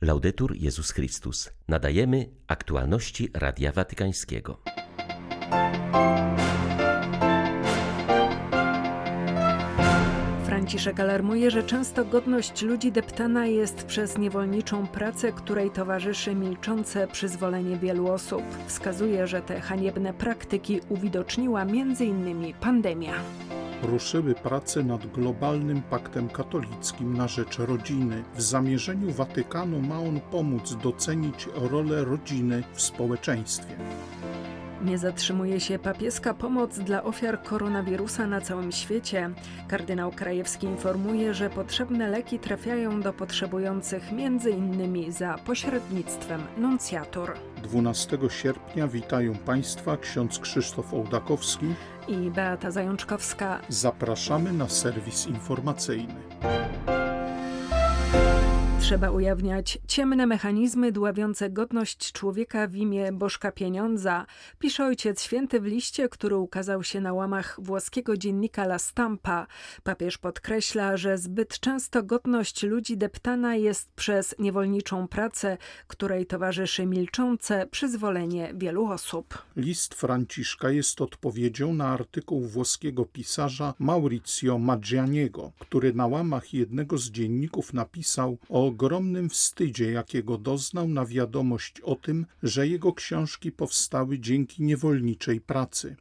Laudetur Jezus Chrystus. Nadajemy aktualności Radia Watykańskiego. Franciszek alarmuje, że często godność ludzi deptana jest przez niewolniczą pracę, której towarzyszy milczące przyzwolenie wielu osób. Wskazuje, że te haniebne praktyki uwidoczniła m.in. pandemia ruszyły prace nad globalnym paktem katolickim na rzecz rodziny. W zamierzeniu Watykanu ma on pomóc docenić rolę rodziny w społeczeństwie. Nie zatrzymuje się papieska pomoc dla ofiar koronawirusa na całym świecie. Kardynał Krajewski informuje, że potrzebne leki trafiają do potrzebujących innymi za pośrednictwem nuncjatur. 12 sierpnia witają Państwa ksiądz Krzysztof Ołdakowski i Beata Zajączkowska. Zapraszamy na serwis informacyjny. Trzeba ujawniać ciemne mechanizmy dławiące godność człowieka w imię bożka pieniądza, pisze Ojciec Święty w liście, który ukazał się na łamach włoskiego dziennika La Stampa. Papież podkreśla, że zbyt często godność ludzi deptana jest przez niewolniczą pracę, której towarzyszy milczące przyzwolenie wielu osób. List Franciszka jest odpowiedzią na artykuł włoskiego pisarza Maurizio Maggianiego, który na łamach jednego z dzienników napisał o ogromnym wstydzie, jakiego doznał na wiadomość o tym, że jego książki powstały dzięki niewolniczej pracy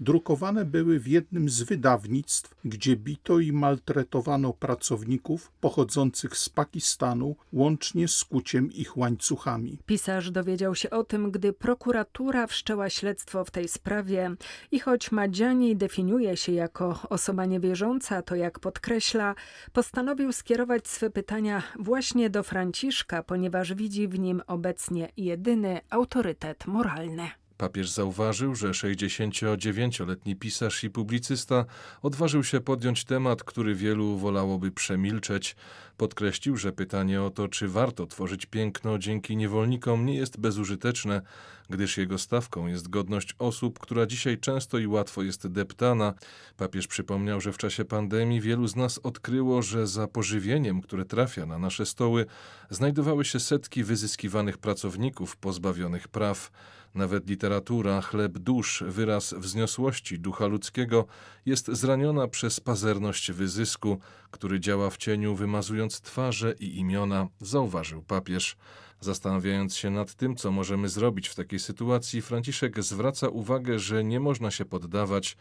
drukowane były w jednym z wydawnictw, gdzie bito i maltretowano pracowników pochodzących z Pakistanu, łącznie z kuciem ich łańcuchami. Pisarz dowiedział się o tym, gdy prokuratura wszczęła śledztwo w tej sprawie i choć Madziani definiuje się jako osoba niewierząca, to jak podkreśla, postanowił skierować swe pytania właśnie do Franciszka, ponieważ widzi w nim obecnie jedyny autorytet moralny. Papież zauważył, że 69-letni pisarz i publicysta odważył się podjąć temat, który wielu wolałoby przemilczeć. Podkreślił, że pytanie o to, czy warto tworzyć piękno dzięki niewolnikom, nie jest bezużyteczne, gdyż jego stawką jest godność osób, która dzisiaj często i łatwo jest deptana. Papież przypomniał, że w czasie pandemii wielu z nas odkryło, że za pożywieniem, które trafia na nasze stoły, znajdowały się setki wyzyskiwanych pracowników pozbawionych praw. Nawet literatura, chleb dusz, wyraz wzniosłości ducha ludzkiego, jest zraniona przez pazerność wyzysku, który działa w cieniu, wymazując twarze i imiona, zauważył papież. Zastanawiając się nad tym, co możemy zrobić w takiej sytuacji, Franciszek zwraca uwagę, że nie można się poddawać,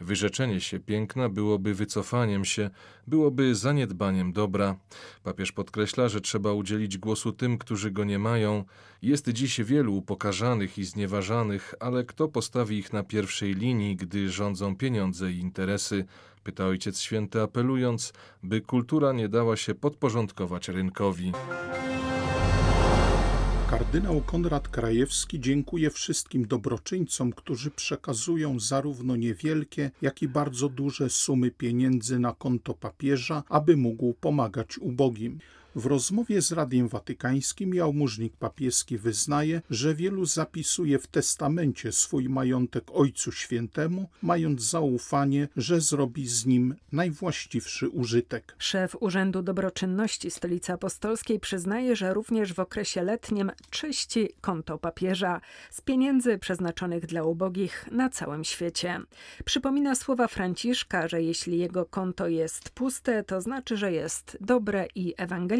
Wyrzeczenie się piękna byłoby wycofaniem się, byłoby zaniedbaniem dobra. Papież podkreśla, że trzeba udzielić głosu tym, którzy go nie mają. Jest dziś wielu upokarzanych i znieważanych, ale kto postawi ich na pierwszej linii, gdy rządzą pieniądze i interesy? Pyta Ojciec Święty, apelując, by kultura nie dała się podporządkować rynkowi. Kardynał Konrad Krajewski dziękuje wszystkim dobroczyńcom, którzy przekazują zarówno niewielkie, jak i bardzo duże sumy pieniędzy na konto papieża, aby mógł pomagać ubogim. W rozmowie z Radiem Watykańskim jałmużnik papieski wyznaje, że wielu zapisuje w testamencie swój majątek Ojcu Świętemu, mając zaufanie, że zrobi z nim najwłaściwszy użytek. Szef Urzędu Dobroczynności Stolicy Apostolskiej przyznaje, że również w okresie letnim czyści konto papieża z pieniędzy przeznaczonych dla ubogich na całym świecie. Przypomina słowa Franciszka, że jeśli jego konto jest puste, to znaczy, że jest dobre i ewangeliczne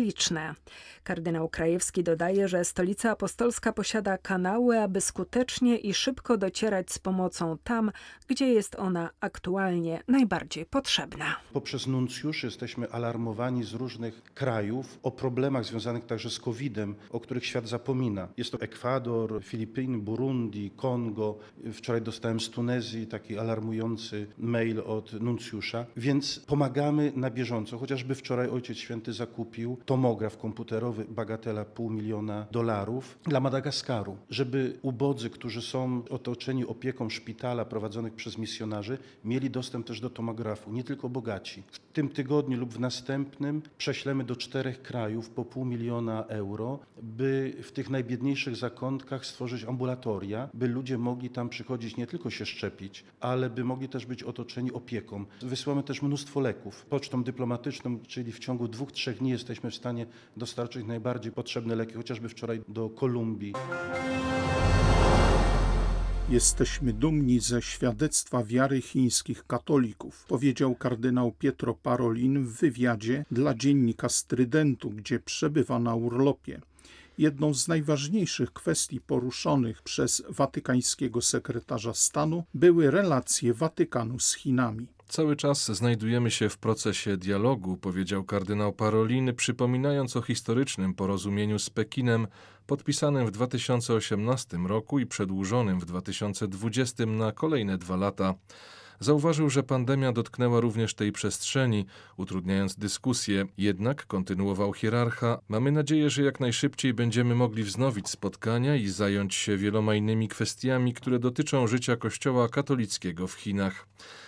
Kardynał Krajewski dodaje, że Stolica Apostolska posiada kanały, aby skutecznie i szybko docierać z pomocą tam, gdzie jest ona aktualnie najbardziej potrzebna. Poprzez nuncjusz jesteśmy alarmowani z różnych krajów o problemach związanych także z COVID-em, o których świat zapomina. Jest to Ekwador, Filipiny, Burundi, Kongo. Wczoraj dostałem z Tunezji taki alarmujący mail od nuncjusza, więc pomagamy na bieżąco. Chociażby wczoraj Ojciec Święty zakupił tomograf komputerowy, bagatela pół miliona dolarów dla Madagaskaru, żeby ubodzy, którzy są otoczeni opieką szpitala prowadzonych przez misjonarzy, mieli dostęp też do tomografu, nie tylko bogaci. W tym tygodniu lub w następnym prześlemy do czterech krajów po pół miliona euro, by w tych najbiedniejszych zakątkach stworzyć ambulatoria, by ludzie mogli tam przychodzić nie tylko się szczepić, ale by mogli też być otoczeni opieką. Wysyłamy też mnóstwo leków. Pocztą dyplomatyczną, czyli w ciągu dwóch, trzech dni jesteśmy w stanie dostarczyć najbardziej potrzebne leki, chociażby wczoraj do Kolumbii. Jesteśmy dumni ze świadectwa wiary chińskich katolików, powiedział kardynał Pietro Parolin w wywiadzie dla dziennika Strydentu, gdzie przebywa na urlopie. Jedną z najważniejszych kwestii poruszonych przez watykańskiego sekretarza stanu były relacje Watykanu z Chinami. Cały czas znajdujemy się w procesie dialogu, powiedział kardynał Parolin, przypominając o historycznym porozumieniu z Pekinem, podpisanym w 2018 roku i przedłużonym w 2020 na kolejne dwa lata. Zauważył, że pandemia dotknęła również tej przestrzeni, utrudniając dyskusję. Jednak, kontynuował hierarcha, mamy nadzieję, że jak najszybciej będziemy mogli wznowić spotkania i zająć się wieloma innymi kwestiami, które dotyczą życia Kościoła katolickiego w Chinach.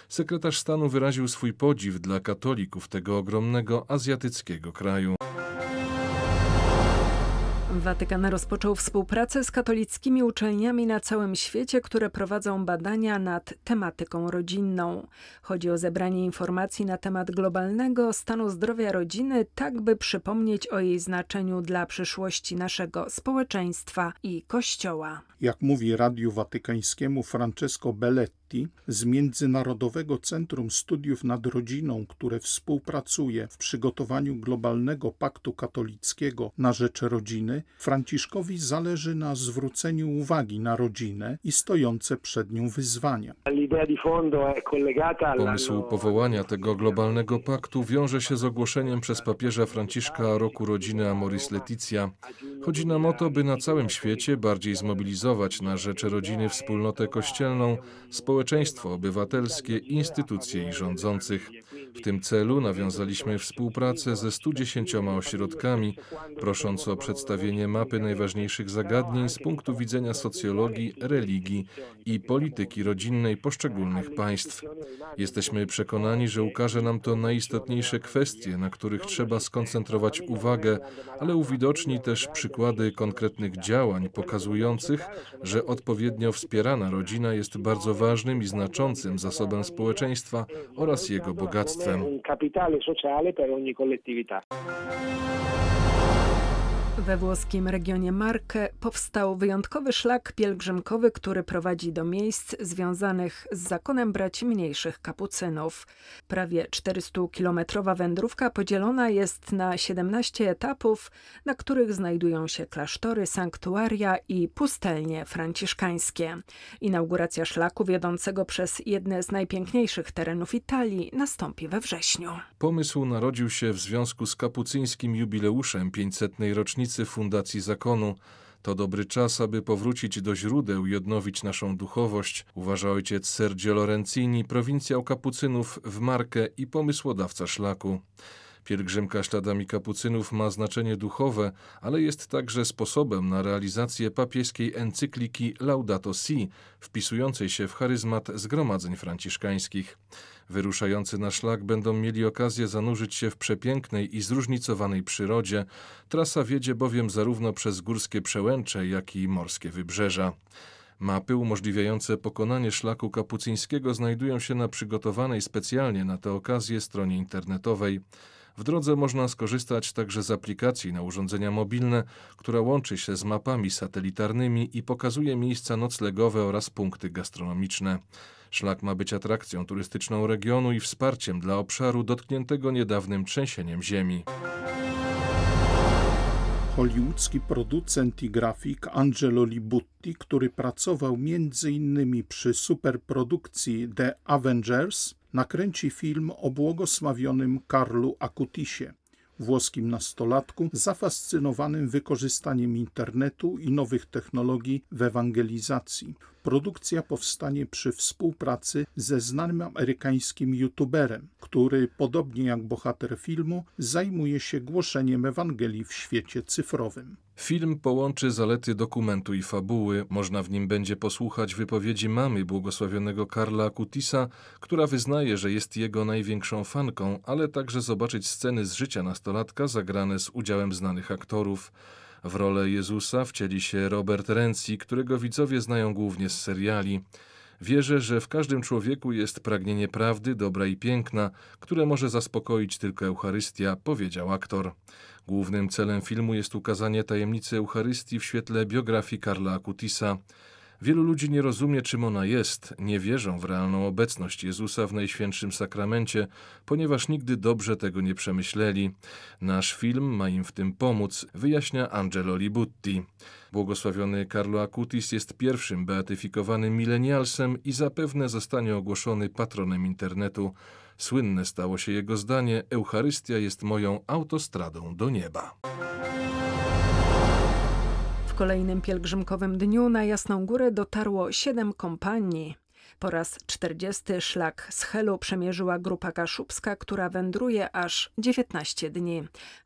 Sekretarz stanu wyraził swój podziw dla katolików tego ogromnego azjatyckiego kraju. Watykan rozpoczął współpracę z katolickimi uczelniami na całym świecie, które prowadzą badania nad tematyką rodzinną. Chodzi o zebranie informacji na temat globalnego stanu zdrowia rodziny, tak by przypomnieć o jej znaczeniu dla przyszłości naszego społeczeństwa i Kościoła. Jak mówi Radiu Watykańskiemu Francesco Belletti z Międzynarodowego Centrum Studiów nad Rodziną, które współpracuje w przygotowaniu globalnego paktu katolickiego na rzecz rodziny, Franciszkowi zależy na zwróceniu uwagi na rodzinę i stojące przed nią wyzwania. Pomysł powołania tego globalnego paktu wiąże się z ogłoszeniem przez papieża Franciszka roku rodziny Amoris Leticia. Chodzi nam o to, by na całym świecie bardziej zmobilizować na rzecz rodziny wspólnotę kościelną, społeczeństwo obywatelskie, instytucje i rządzących. W tym celu nawiązaliśmy współpracę ze 110 ośrodkami, prosząc o przedstawienie mapy najważniejszych zagadnień z punktu widzenia socjologii, religii i polityki rodzinnej poszczególnych państw. Jesteśmy przekonani, że ukaże nam to najistotniejsze kwestie, na których trzeba skoncentrować uwagę, ale uwidoczni też przykłady konkretnych działań pokazujących, że odpowiednio wspierana rodzina jest bardzo ważnym i znaczącym zasobem społeczeństwa oraz jego bogactwem. We włoskim regionie Marke powstał wyjątkowy szlak pielgrzymkowy, który prowadzi do miejsc związanych z zakonem braci mniejszych kapucynów. Prawie 400-kilometrowa wędrówka podzielona jest na 17 etapów, na których znajdują się klasztory, sanktuaria i pustelnie franciszkańskie. Inauguracja szlaku wiodącego przez jedne z najpiękniejszych terenów Italii nastąpi we wrześniu. Pomysł narodził się w związku z kapucyńskim jubileuszem 500. rocznicy Fundacji Zakonu. To dobry czas, aby powrócić do źródeł i odnowić naszą duchowość, uważa ojciec Sergio Lorenzini, prowincjał kapucynów w Markę i pomysłodawca szlaku. Pielgrzymka śladami kapucynów ma znaczenie duchowe, ale jest także sposobem na realizację papieskiej encykliki Laudato Si, wpisującej się w charyzmat zgromadzeń franciszkańskich. Wyruszający na szlak będą mieli okazję zanurzyć się w przepięknej i zróżnicowanej przyrodzie. Trasa wiedzie bowiem zarówno przez górskie przełęcze, jak i morskie wybrzeża. Mapy umożliwiające pokonanie szlaku kapucyńskiego znajdują się na przygotowanej specjalnie na tę okazję stronie internetowej. W drodze można skorzystać także z aplikacji na urządzenia mobilne, która łączy się z mapami satelitarnymi i pokazuje miejsca noclegowe oraz punkty gastronomiczne. Szlak ma być atrakcją turystyczną regionu i wsparciem dla obszaru dotkniętego niedawnym trzęsieniem ziemi. Hollywoodzki producent i grafik Angelo Libutti, który pracował m.in. przy superprodukcji The Avengers, nakręci film o błogosławionym Karlu Akutisie, włoskim nastolatku zafascynowanym wykorzystaniem internetu i nowych technologii w ewangelizacji. Produkcja powstanie przy współpracy ze znanym amerykańskim youtuberem, który, podobnie jak bohater filmu, zajmuje się głoszeniem Ewangelii w świecie cyfrowym. Film połączy zalety dokumentu i fabuły. Można w nim będzie posłuchać wypowiedzi mamy błogosławionego Karla Akutisa, która wyznaje, że jest jego największą fanką, ale także zobaczyć sceny z życia nastolatka zagrane z udziałem znanych aktorów. W rolę Jezusa wcieli się Robert Renzi, którego widzowie znają głównie z seriali. Wierzę, że w każdym człowieku jest pragnienie prawdy, dobra i piękna, które może zaspokoić tylko Eucharystia, powiedział aktor. Głównym celem filmu jest ukazanie tajemnicy Eucharystii w świetle biografii Karla Akutisa. Wielu ludzi nie rozumie, czym ona jest, nie wierzą w realną obecność Jezusa w Najświętszym Sakramencie, ponieważ nigdy dobrze tego nie przemyśleli. Nasz film ma im w tym pomóc, wyjaśnia Angelo Libutti. Błogosławiony Carlo Acutis jest pierwszym beatyfikowanym milenialsem i zapewne zostanie ogłoszony patronem internetu. Słynne stało się jego zdanie: Eucharystia jest moją autostradą do nieba. Kolejnym pielgrzymkowym dniu na Jasną Górę dotarło siedem kompanii. Po raz 40 szlak z Helu przemierzyła grupa kaszubska, która wędruje aż 19 dni.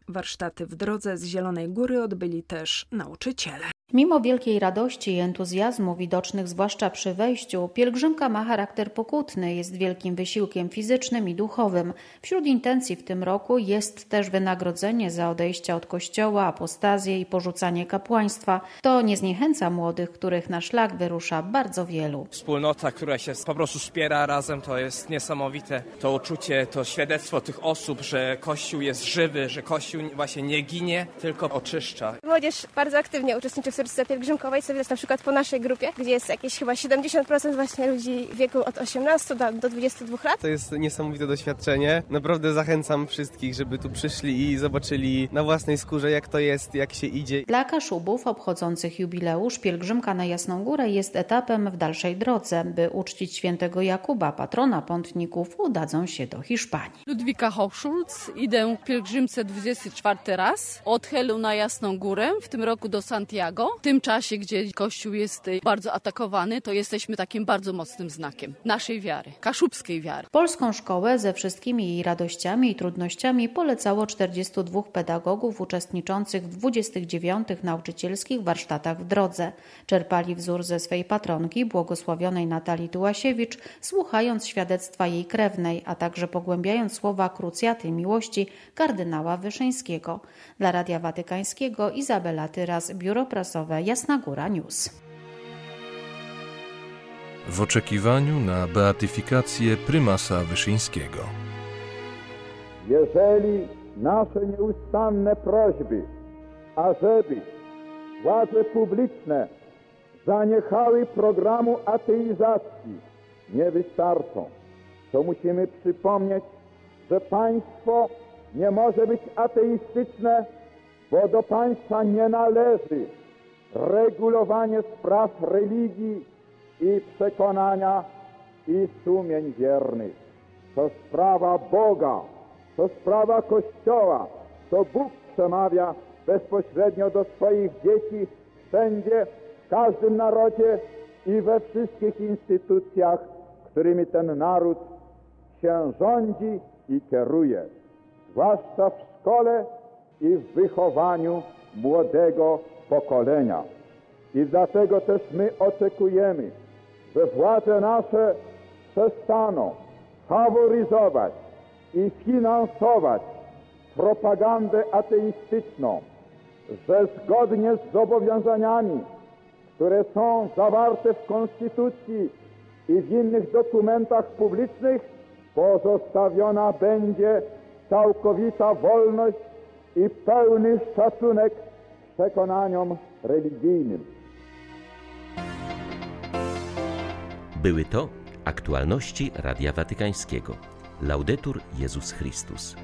Warsztaty w drodze z Zielonej Góry odbyli też nauczyciele. Mimo wielkiej radości i entuzjazmu widocznych zwłaszcza przy wejściu, pielgrzymka ma charakter pokutny, jest wielkim wysiłkiem fizycznym i duchowym. Wśród intencji w tym roku jest też wynagrodzenie za odejście od kościoła, apostazję i porzucanie kapłaństwa. To nie zniechęca młodych, których na szlak wyrusza bardzo wielu. Wspólnota, która się po prostu wspiera razem, to jest niesamowite. To uczucie, to świadectwo tych osób, że Kościół jest żywy, że Kościół właśnie nie ginie, tylko oczyszcza. Młodzież bardzo aktywnie uczestniczy w turystyce pielgrzymkowej, co widać na przykład po naszej grupie, gdzie jest jakieś chyba 70% właśnie ludzi w wieku od 18 do, do 22 lat. To jest niesamowite doświadczenie. Naprawdę zachęcam wszystkich, żeby tu przyszli i zobaczyli na własnej skórze, jak to jest, jak się idzie. Dla Kaszubów obchodzących jubileusz pielgrzymka na Jasną Górę jest etapem w dalszej drodze. By uczcić świętego Jakuba, patrona pątników, udadzą się do Hiszpanii. Ludwika Hochschulz, idę w pielgrzymce 24 raz od Helu na Jasną Górę, w tym roku do Santiago. W tym czasie, gdzie Kościół jest bardzo atakowany, to jesteśmy takim bardzo mocnym znakiem naszej wiary, kaszubskiej wiary. Polską szkołę ze wszystkimi jej radościami i trudnościami polecało 42 pedagogów uczestniczących w 29 nauczycielskich warsztatach w drodze. Czerpali wzór ze swej patronki, błogosławionej Natalii Tułasiewicz, słuchając świadectwa jej krewnej, a także pogłębiając słowa krucjaty miłości kardynała Wyszyńskiego. Dla Radia Watykańskiego Izabela Tyras, Biuro Prasowe Jasna Góra News. W oczekiwaniu na beatyfikację prymasa Wyszyńskiego. Jeżeli nasze nieustanne prośby, ażeby władze publiczne zaniechały programu ateizacji, nie wystarczą, to musimy przypomnieć, że państwo nie może być ateistyczne, bo do państwa nie należy regulowanie spraw religii i przekonania i sumień wiernych. To sprawa Boga, to sprawa Kościoła, to Bóg przemawia bezpośrednio do swoich dzieci wszędzie, w każdym narodzie i we wszystkich instytucjach, którymi ten naród się rządzi i kieruje, zwłaszcza w szkole i w wychowaniu młodego pokolenia. I dlatego też my oczekujemy, że władze nasze przestaną faworyzować i finansować propagandę ateistyczną, że zgodnie z zobowiązaniami, które są zawarte w Konstytucji i w innych dokumentach publicznych, pozostawiona będzie całkowita wolność i pełny szacunek przekonaniom religijnym. Były to aktualności Radia Watykańskiego. Laudetur Jezus Chrystus.